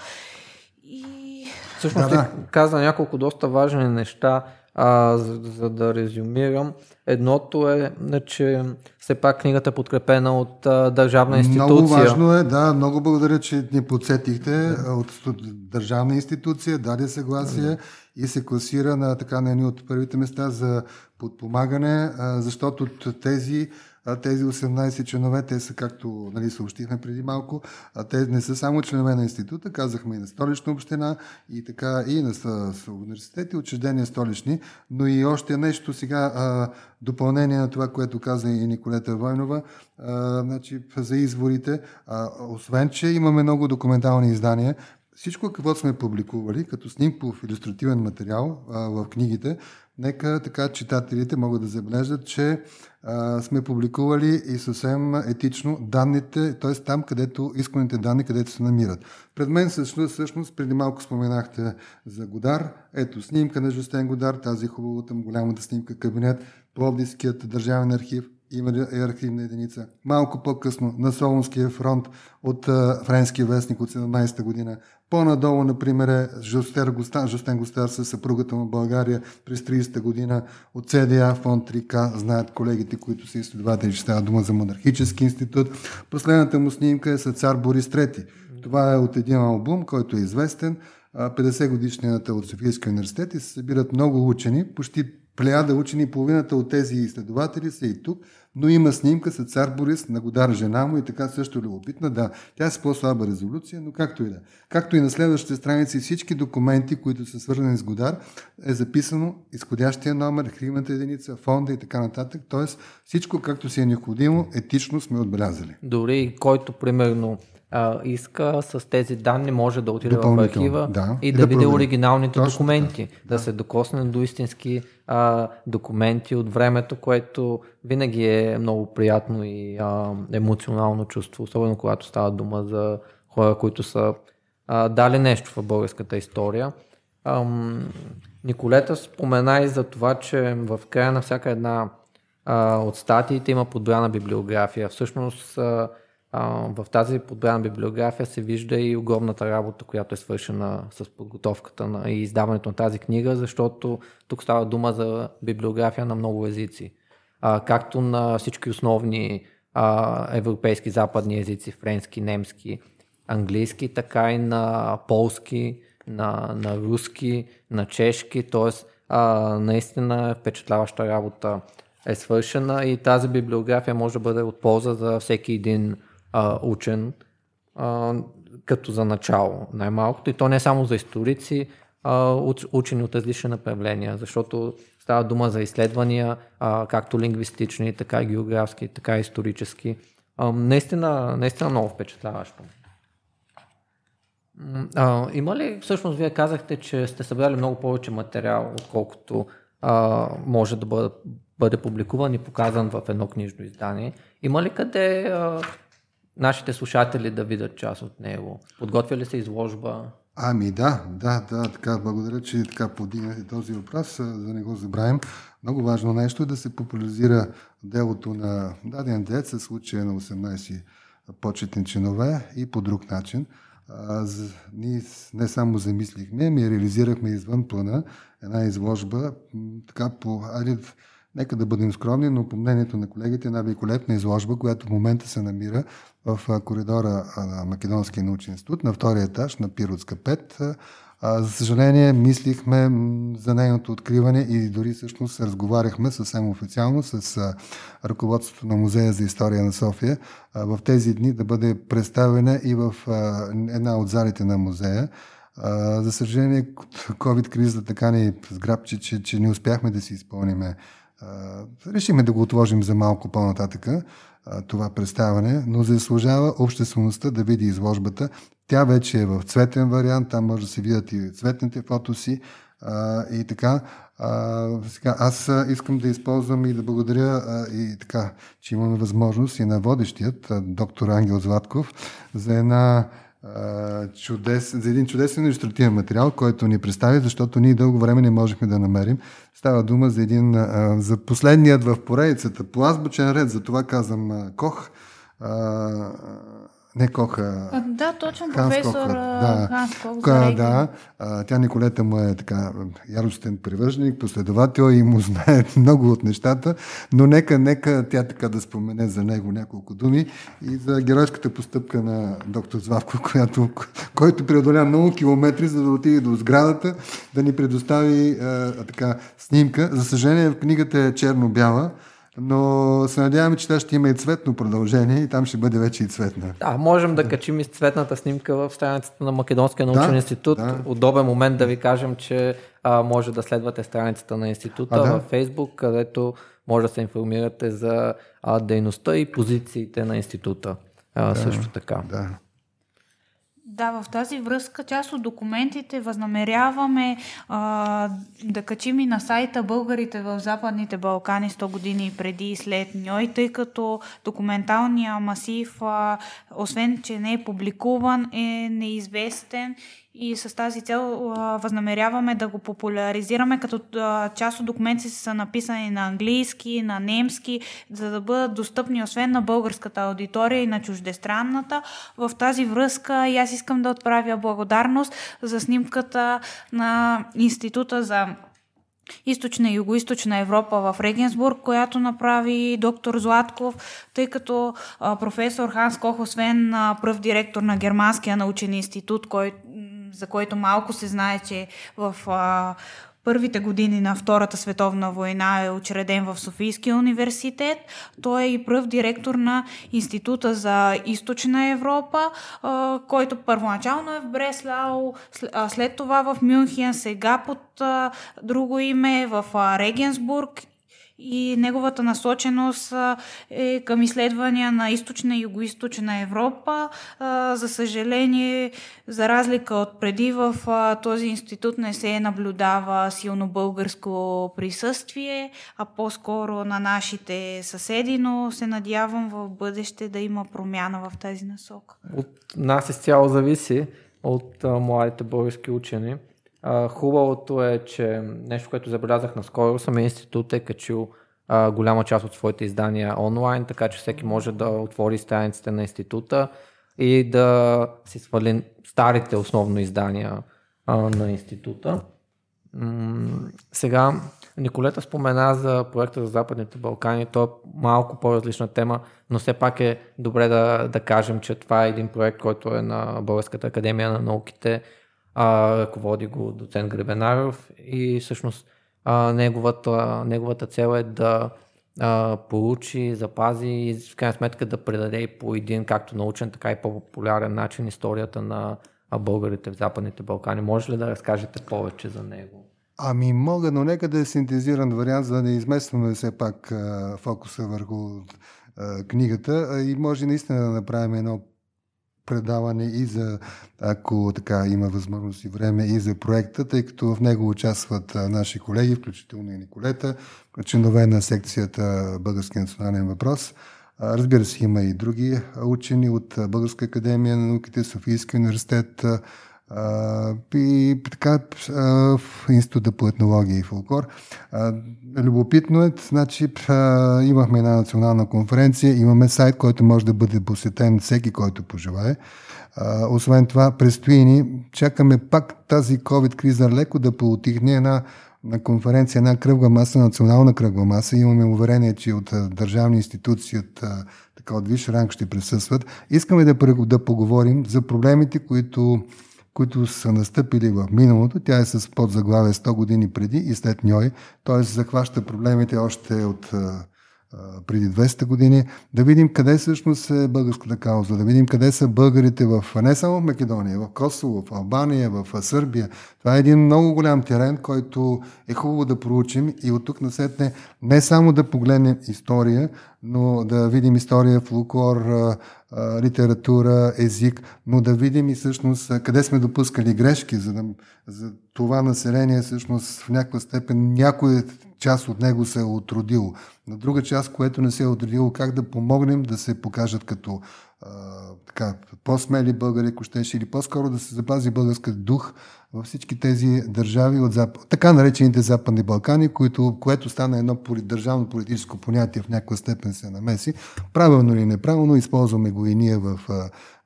И... Всъщност да, да. каза няколко доста важни неща, а, за, за да резюмирам. Едното е, че все пак книгата е подкрепена от а, държавна институция. Много важно е, да, много благодаря, че ни подсетихте от държавна институция, даде съгласие да. и се класира на така на едни от първите места за подпомагане, а, защото тези тези 18 членове, те са, както нали, съобщихме преди малко, те не са само членове на института, казахме и на столична община, и така и на университети, учреждения столични, но и още нещо сега, допълнение на това, което каза и Николета Войнова, значи, за изворите. Освен, че имаме много документални издания, всичко, какво сме публикували, като снимков иллюстративен материал а, в книгите, нека така читателите могат да забележат, че а, сме публикували и съвсем етично данните, т.е. там, където изконните данни, където се намират. Пред мен всъщност, всъщност преди малко споменахте за Годар. Ето снимка на Жустен Годар, тази хубавата голямата снимка кабинет, Пловдивският държавен архив, има и архивна единица. Малко по-късно на Солунския фронт от а, френския вестник от 17-та година. По-надолу, например, е Жустер Гостар, Жустен Гостар със съпругата му България през 30-та година от ЦДА фонд 3К. Знаят колегите, които са изследователи, че става дума за монархически институт. Последната му снимка е с цар Борис III. Това е от един албум, който е известен. 50 годишнината от Софийския университет и се събират много учени, почти плеяда учени, половината от тези изследователи са и тук, но има снимка с цар Борис на Годар жена му и така също любопитна. Да, тя е с по-слаба резолюция, но както и да. Както и на следващите страници всички документи, които са свързани с Годар, е записано изходящия номер, архивната единица, фонда и така нататък. Тоест всичко както си е необходимо, етично сме отбелязали. Дори който примерно а, иска с тези данни може да отиде в архива да, и, и да, да види оригиналните Точно, документи, да, да се докосне до истински а, документи от времето, което винаги е много приятно и а, емоционално чувство, особено когато става дума за хора, които са а, дали нещо в българската история. Ам, Николета спомена и за това, че в края на всяка една а, от статиите има подбрана библиография. Всъщност а, в тази подбрана библиография се вижда и огромната работа, която е свършена с подготовката на, и издаването на тази книга, защото тук става дума за библиография на много езици. А, както на всички основни а, европейски западни езици, френски, немски, английски, така и на полски, на, на руски, на чешки, т.е. наистина впечатляваща работа е свършена и тази библиография може да бъде от полза за всеки един а, учен, а, като за начало най-малкото. И то не само за историци, а, учени от различни направления, защото става дума за изследвания, а, както лингвистични, така и географски, така и исторически. А, наистина, наистина много впечатляващо. А, има ли, всъщност вие казахте, че сте събрали много повече материал, отколкото а, може да бъде, бъде публикуван и показан в едно книжно издание. Има ли къде а, нашите слушатели да видят част от него? Подготвя ли се изложба? Ами да, да, да, така, благодаря, че така подигнахте този въпрос, да не го забравим. Много важно нещо е да се популяризира делото на даден дет, със случая на 18 почетни чинове и по друг начин. А, ние не само замислихме, ми реализирахме извън плана една изложба, така по... Айде, нека да бъдем скромни, но по мнението на колегите една великолепна изложба, която в момента се намира в коридора на Македонския научен институт на втория етаж на Пиротска 5. За съжаление, мислихме за нейното откриване и дори всъщност разговаряхме съвсем официално с ръководството на Музея за история на София в тези дни да бъде представена и в една от залите на музея. За съжаление, COVID-кризата така ни сграбчи, че, че не успяхме да си изпълниме. Решиме да го отложим за малко по-нататъка това представяне, но заслужава обществеността да види изложбата. Тя вече е в цветен вариант, там може да се видят и цветните фотоси а, и така. Сега, аз искам да използвам и да благодаря и така, че имаме възможност и на водещият, доктор Ангел Златков, за една чудес, за един чудесен иллюстративен материал, който ни представи, защото ние дълго време не можехме да намерим. Става дума за един, за последният в поредицата, по азбучен ред, за това казвам Кох, не Коха. Да, точно Ханс професор Кох, да. Ханс Кох. Да, а, тя Николета му е така яростен привърженик, последовател и му знае <laughs> много от нещата, но нека, нека тя така да спомене за него няколко думи и за геройската постъпка на доктор Звавко, <laughs> която, който преодоля много километри, за да отиде до сградата, да ни предостави а, така снимка. За съжаление, книгата е черно-бяла, но се надяваме, че тя ще има и цветно продължение и там ще бъде вече и цветна. Да, можем да качим и цветната снимка в страницата на Македонския научен да, институт. Да. Удобен момент да ви кажем, че а, може да следвате страницата на института а, да. във Фейсбук, където може да се информирате за а, дейността и позициите на института. А, да, също така. Да. Да, в тази връзка част от документите възнамеряваме а, да качим и на сайта Българите в Западните Балкани 100 години преди и след Ньой, тъй като документалния масив, а, освен че не е публикуван, е неизвестен и с тази цел възнамеряваме да го популяризираме, като част от документите са написани на английски, на немски, за да бъдат достъпни освен на българската аудитория и на чуждестранната. В тази връзка и аз искам да отправя благодарност за снимката на Института за източна и югоизточна Европа в Регенсбург, която направи доктор Златков, тъй като професор Ханс Кох, освен пръв директор на Германския научен институт, който за който малко се знае, че в а, първите години на Втората световна война е учреден в Софийския университет. Той е и пръв директор на Института за източна Европа, който първоначално е в Бреслау, след това в Мюнхен, сега под друго име в а, Регенсбург и неговата насоченост е към изследвания на източна и югоизточна Европа. За съжаление, за разлика от преди в този институт не се наблюдава силно българско присъствие, а по-скоро на нашите съседи, но се надявам в бъдеще да има промяна в тази насока. От нас изцяло зависи от младите български учени хубавото е, че нещо, което забелязах наскоро, самия институт е качил а, голяма част от своите издания онлайн, така че всеки може да отвори страниците на института и да си свали старите основно издания а, на института. М- сега Николета спомена за проекта за Западните Балкани. То е малко по-различна тема, но все пак е добре да, да кажем, че това е един проект, който е на Българската академия на науките. А, ръководи го доцент Гребенаров и всъщност а, неговата, неговата цел е да а, получи, запази и в крайна сметка да предаде по един както научен, така и по-популярен начин историята на българите в Западните Балкани. Може ли да разкажете повече за него? Ами мога, но нека да е синтезиран вариант, за да не изместваме все пак а, фокуса върху а, книгата а, и може наистина да направим едно предаване и за, ако така има възможност и време, и за проекта, тъй като в него участват наши колеги, включително и Николета, членове на секцията Български национален въпрос. Разбира се, има и други учени от Българска академия на науките, Софийски университет, и така в Института по етнология и фолклор. Любопитно е, значи имахме една национална конференция, имаме сайт, който може да бъде посетен всеки, който пожелае. Освен това, предстои ни, чакаме пак тази COVID-криза леко да поутихне една на конференция една кръгла маса, национална кръгла маса. Имаме уверение, че от държавни институции, от, така, от висш ранг ще присъстват. Искаме да, да поговорим за проблемите, които които са настъпили в миналото. Тя е с подзаглавие 100 години преди и след Ньой, т.е. захваща проблемите още от преди 200 години, да видим къде всъщност е българската кауза, да видим къде са българите в, не само в Македония, в Косово, в Албания, в Сърбия. Това е един много голям терен, който е хубаво да проучим и от тук насетне не само да погледнем история, но да видим история, фолклор, литература, език, но да видим и всъщност къде сме допускали грешки, за, да, за това население всъщност в някаква степен някоя част от него се е отродило. На друга част, което не се е отродило, как да помогнем да се покажат като а, така, по-смели българи, ако или по-скоро да се запази българска дух във всички тези държави от Запад, така наречените Западни Балкани, които, което стана едно държавно политическо понятие в някаква степен се намеси. Правилно или неправилно, използваме го и ние в,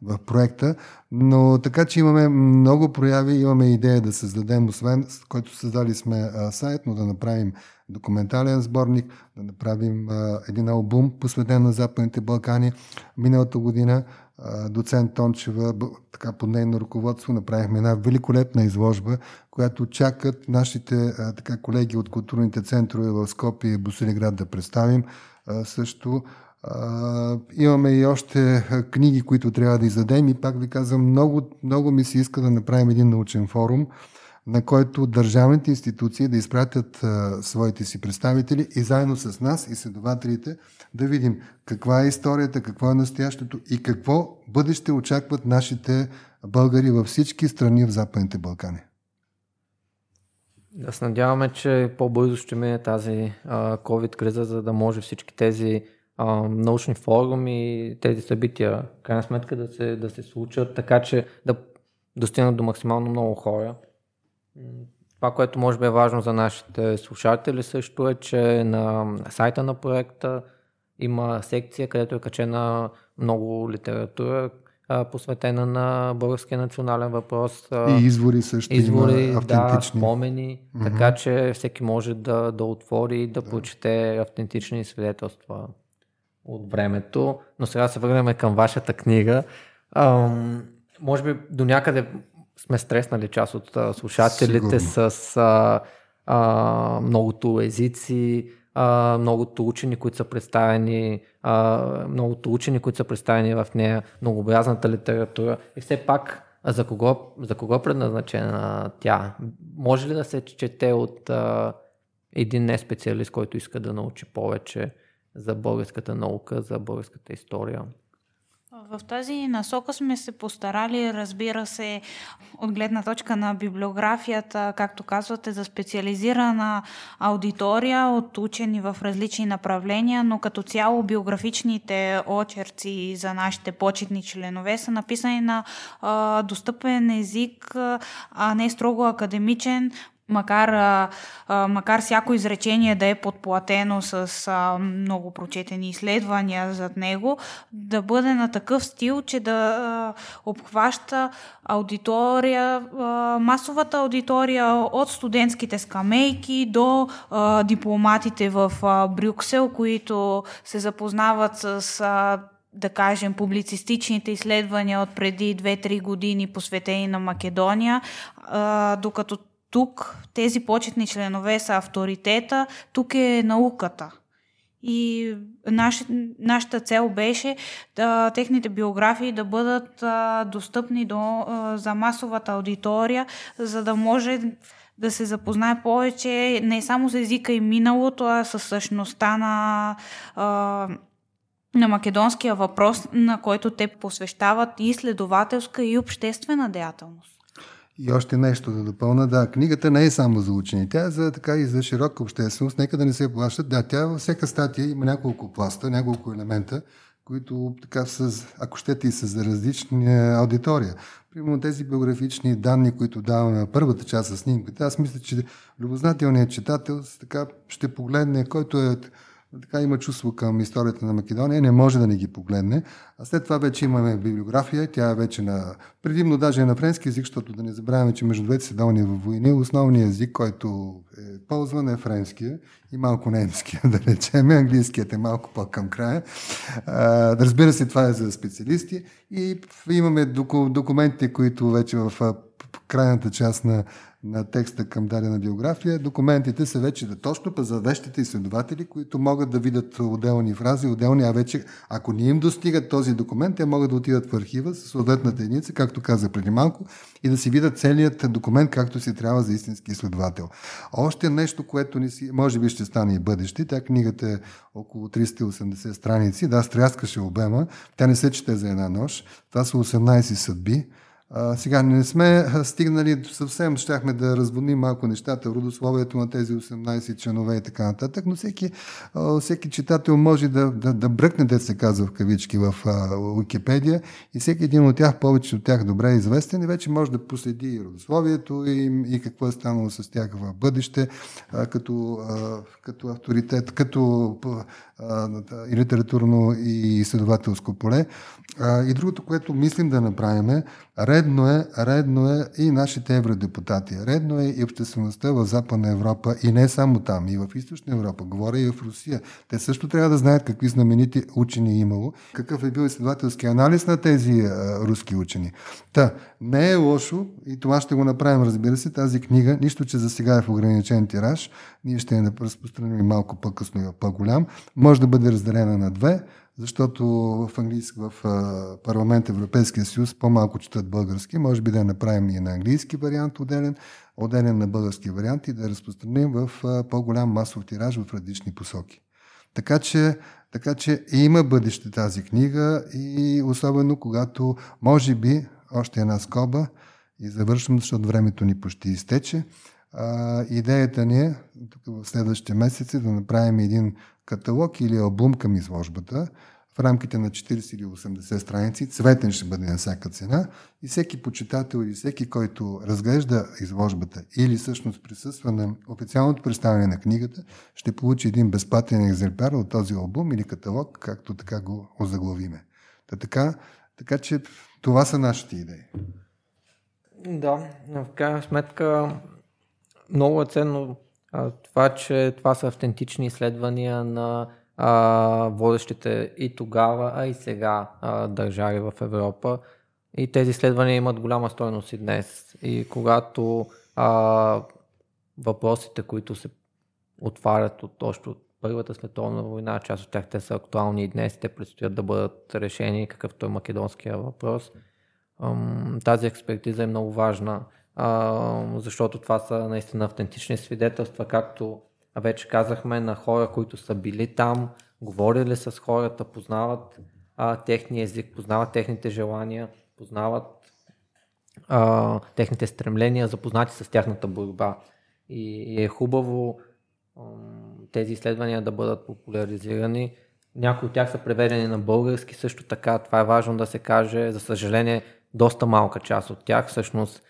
в проекта, но така, че имаме много прояви, имаме идея да създадем, освен, който създали сме сайт, но да направим документален сборник, да направим един албум, посветен на Западните Балкани. Миналата година доцент Тончева, така под нейно ръководство, направихме една великолепна изложба, която чакат нашите така, колеги от културните центрове в Скопие и Босилиград да представим. Също имаме и още книги, които трябва да издадем и пак ви казвам, много, много ми се иска да направим един научен форум, на който държавните институции да изпратят а, своите си представители и заедно с нас, изследователите, да видим каква е историята, какво е настоящето и какво бъдеще очакват нашите българи във всички страни в Западните Балкани. Да се надяваме, че по-бързо ще мине тази COVID-криза, за да може всички тези а, научни форуми и тези събития, крайна сметка, да се, да се случат, така че да достигнат до максимално много хора. Това, което може би е важно за нашите слушатели също е, че на сайта на проекта има секция, където е качена много литература, посветена на българския национален въпрос. И извори също извори, има. Да, спомени, mm-hmm. така че всеки може да, да отвори и да, да прочете автентични свидетелства от времето. Но сега се върнем към вашата книга. Ам, може би до някъде сме стреснали част от а, слушателите Сигурно. с а, а, многото езици, а, многото учени, които са представени, а, многото учени, които са представени в нея, многообразната литература и все пак за кого, за кого е предназначена тя? Може ли да се чете от а, един не специалист, който иска да научи повече за българската наука, за българската история? В тази насока сме се постарали, разбира се, от гледна точка на библиографията, както казвате, за специализирана аудитория от учени в различни направления, но като цяло биографичните очерци за нашите почетни членове са написани на а, достъпен език, а не строго академичен, макар, а, а, макар всяко изречение да е подплатено с а, много прочетени изследвания зад него, да бъде на такъв стил, че да а, обхваща аудитория, а, масовата аудитория от студентските скамейки до а, дипломатите в а, Брюксел, които се запознават с а, да кажем, публицистичните изследвания от преди 2-3 години, посветени на Македония, докато тук тези почетни членове са авторитета, тук е науката. И наш, нашата цел беше да, техните биографии да бъдат а, достъпни до, а, за масовата аудитория, за да може да се запознае повече не само с езика и миналото, а с същността на, а, на македонския въпрос, на който те посвещават и изследователска и обществена деятелност. И още нещо да допълна. Да, книгата не е само за учени. Тя е за, така и за широка общественост. Нека да не се плащат. Да, тя във всяка статия има няколко пласта, няколко елемента, които така са, ако щете и за различни аудитория. Примерно тези биографични данни, които даваме на първата част с снимката, аз мисля, че любознателният читател така ще погледне, който е така има чувство към историята на Македония, не може да не ги погледне. А след това вече имаме библиография, тя е вече на, предимно даже е на френски език, защото да не забравяме, че между двете седални във войни основният език, който е ползван е френския и малко немския, <laughs> да речем. Английският е малко по-към края. А, разбира се, това е за специалисти и имаме документите, които вече в крайната част на на текста към дадена биография. Документите са вече да точно за вещите изследователи, които могат да видят отделни фрази, отделни, а вече ако не им достигат този документ, те могат да отидат в архива с съответната единица, както каза преди малко, и да си видят целият документ, както си трябва за истински изследовател. Още нещо, което ни си, може би ще стане и бъдеще. Тя книгата е около 380 страници. Да, стряскаше обема. Тя не се чете за една нощ. Това са 18 съдби. А, сега не сме стигнали съвсем, щяхме да разводним малко нещата, родословието на тези 18 членове и така нататък, но всеки, всеки читател може да, да, да бръкне, да се казва в кавички в Уикипедия и всеки един от тях, повече от тях добре е известен и вече може да последи и родословието и, и какво е станало с тях в бъдеще, а, като, а, като авторитет, като а, и литературно и изследователско поле. А, и другото, което мислим да направим е, редно е, редно е и нашите евродепутати, редно е и обществеността в Западна Европа и не само там, и в Източна Европа, говоря и в Русия. Те също трябва да знаят какви знаменити учени е имало, какъв е бил изследователски анализ на тези а, руски учени. Та, не е лошо, и това ще го направим, разбира се, тази книга, нищо, че за сега е в ограничен тираж, ние ще я разпространим малко по-късно и по-голям, може да бъде разделена на две, защото в английски, в парламент Европейския съюз по-малко четат български. Може би да направим и на английски вариант отделен, отделен на български вариант и да разпространим в по-голям масов тираж в различни посоки. Така че, така че има бъдеще тази книга и особено когато, може би, още една скоба и завършвам, защото времето ни почти изтече. А, идеята ни е тук в следващите месеци да направим един каталог или албум към изложбата в рамките на 40 или 80 страници. Цветен ще бъде на всяка цена и всеки почитател или всеки, който разглежда изложбата или всъщност присъства на официалното представяне на книгата, ще получи един безплатен екземпляр от този албум или каталог, както така го озаглавиме. Та така, така че това са нашите идеи. Да, в крайна сметка много е ценно това, че това са автентични изследвания на а, водещите и тогава, а и сега а, държави в Европа. И тези изследвания имат голяма стойност и днес. И когато а, въпросите, които се отварят от още от Първата световна война, част от тях те са актуални и днес, те предстоят да бъдат решени, какъвто е македонския въпрос. Тази експертиза е много важна защото това са наистина автентични свидетелства, както вече казахме, на хора, които са били там, говорили с хората, познават а, техния език, познават техните желания, познават а, техните стремления, запознати с тяхната борба. И, и е хубаво а, тези изследвания да бъдат популяризирани. Някои от тях са преведени на български също така. Това е важно да се каже. За съжаление, доста малка част от тях всъщност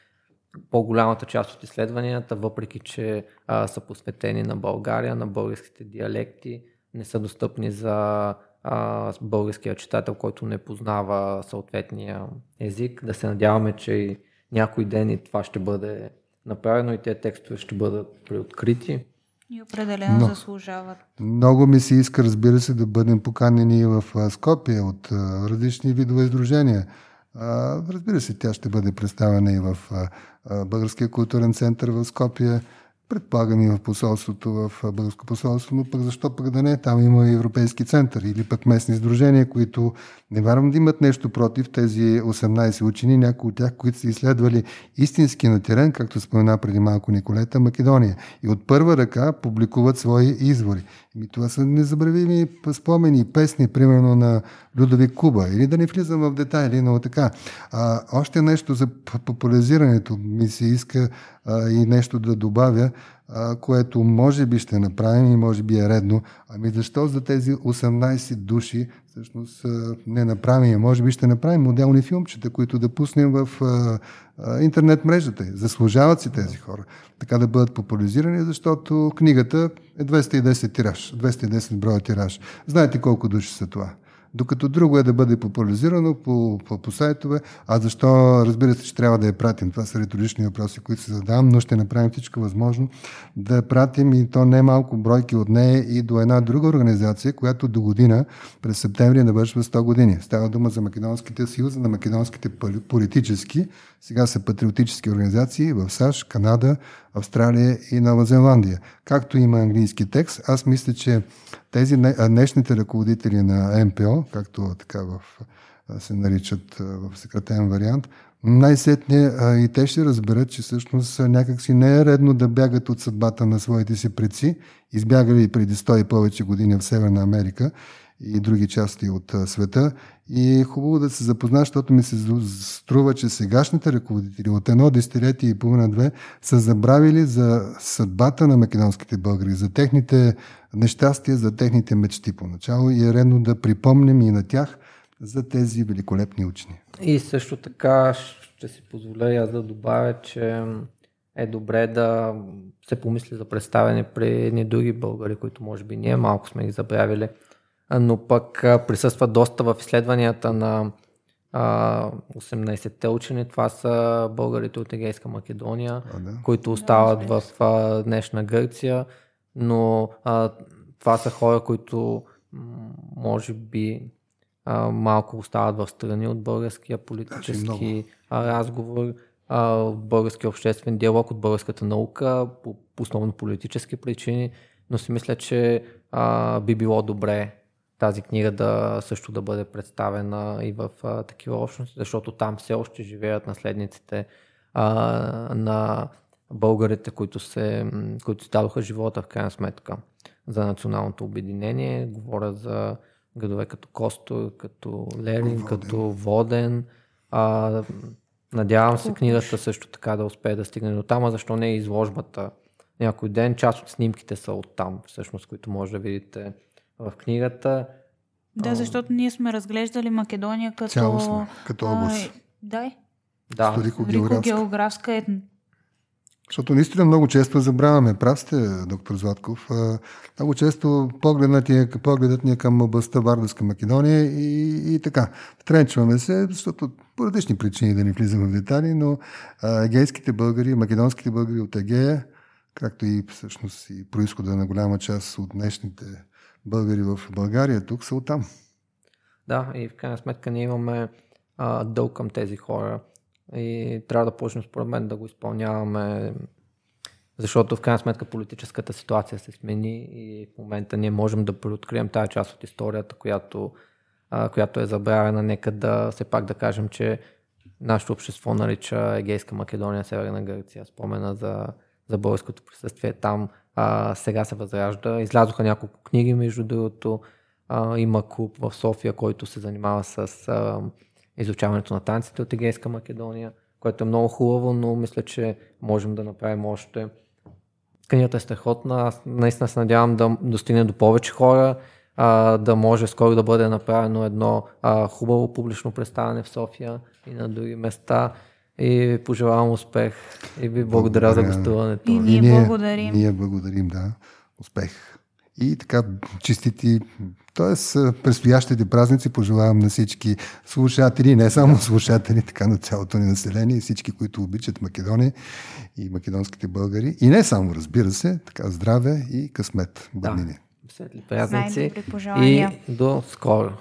по-голямата част от изследванията, въпреки че а, са посветени на България, на българските диалекти, не са достъпни за а, българския читател, който не познава съответния език. Да се надяваме, че и някой ден и това ще бъде направено и тези текстове ще бъдат преоткрити. И определено Но, заслужават. Много ми се иска, разбира се, да бъдем поканени в Скопия от а, различни видове издружения. Разбира се, тя ще бъде представена и в Българския културен център в Скопия. Предполагам и в посолството, в Българско посолство, но пък защо пък да не? Там има и Европейски център или пък местни издружения, които не вярвам да имат нещо против тези 18 учени, някои от тях, които са изследвали истински на терен, както спомена преди малко Николета, Македония. И от първа ръка публикуват свои извори. И това са незабравими спомени песни, примерно на Людовик Куба. Или да не влизам в детайли, но така. А, още нещо за популяризирането ми се иска а, и нещо да добавя, а, което може би ще направим и може би е редно. Ами защо за тези 18 души всъщност не направим? Може би ще направим моделни филмчета, които да пуснем в интернет мрежата. Заслужават си тези хора. Така да бъдат популяризирани, защото книгата е 210 тираж, 210 броя тираж. Знаете колко души са това? Докато друго е да бъде популяризирано по, по, по сайтове. А защо, разбира се, че трябва да я пратим? Това са риторични въпроси, които се задавам, но ще направим всичко възможно да пратим и то не малко бройки от нея и до една друга организация, която до година, през септември, навършва 100 години. Става дума за Македонските съюзи на македонските политически, сега са патриотически организации в САЩ, Канада, Австралия и Нова Зеландия. Както има английски текст, аз мисля, че тези днешните ръководители на МПО, както така в, се наричат в съкратен вариант, най-сетне и те ще разберат, че всъщност някакси не е редно да бягат от съдбата на своите си предци, избягали преди 100 и повече години в Северна Америка и други части от света. И е хубаво да се запозна, защото ми се струва, че сегашните ръководители от едно десетилетие и половина-две са забравили за съдбата на македонските българи, за техните нещастия, за техните мечти поначало и е редно да припомним и на тях за тези великолепни учени. И също така ще си позволя аз да добавя, че е добре да се помисли за представяне при едни други българи, които може би ние малко сме ги забравили но пък присъства доста в изследванията на 18-те учени. Това са българите от Егейска Македония, а, да. които остават да, в днешна Гърция, но а, това са хора, които може би а, малко остават в страни от българския политически разговор, а, българския обществен диалог, от българската наука, по, по основно политически причини, но си мисля, че а, би било добре тази книга да също да бъде представена и в а, такива общности, защото там все още живеят наследниците а, на българите, които, се, които си дадоха живота в крайна сметка за националното обединение. Говоря за градове като Костор, като Лерин, Воден. като Воден. А, надявам се книгата също така да успее да стигне до там, а защо не е изложбата някой ден. Част от снимките са от там, всъщност, които може да видите в книгата. Да, защото ние сме разглеждали Македония като... Цялостно, като област. Дай. Да. Историко-географска е защото наистина много често забравяме. Прав сте, доктор Златков. Много често погледът ни е, погледът ни е към областта Вардарска Македония и, и така. Тренчваме се, защото по различни причини да не влизаме в детали, но егейските българи, македонските българи от Егея, както и всъщност и происхода на голяма част от днешните българи в България тук са оттам. Да, и в крайна сметка ние имаме а, дълг към тези хора и трябва да почнем според мен да го изпълняваме, защото в крайна сметка политическата ситуация се смени и в момента ние можем да преоткрием тази част от историята, която, а, която е забравена. Нека да все пак да кажем, че нашето общество нарича Егейска Македония, Северна Гърция, спомена за, за българското присъствие там а, сега се възражда. Излязоха няколко книги, между другото. А, има клуб в София, който се занимава с а, изучаването на танците от Егейска Македония, което е много хубаво, но мисля, че можем да направим още. Книгата е страхотна. Аз наистина се надявам да достигне до повече хора, а, да може скоро да бъде направено едно а, хубаво публично представяне в София и на други места. И пожелавам успех и ви благодаря, Благодаря. за гостуването. И ние благодарим. Ние благодарим, да. Успех. И така, честити, т.е. предстоящите празници пожелавам на всички слушатели, не само слушатели, така на цялото ни население и всички, които обичат Македония и македонските българи. И не само, разбира се, така здраве и късмет. Да. Бъднини. Светли празници и до скоро.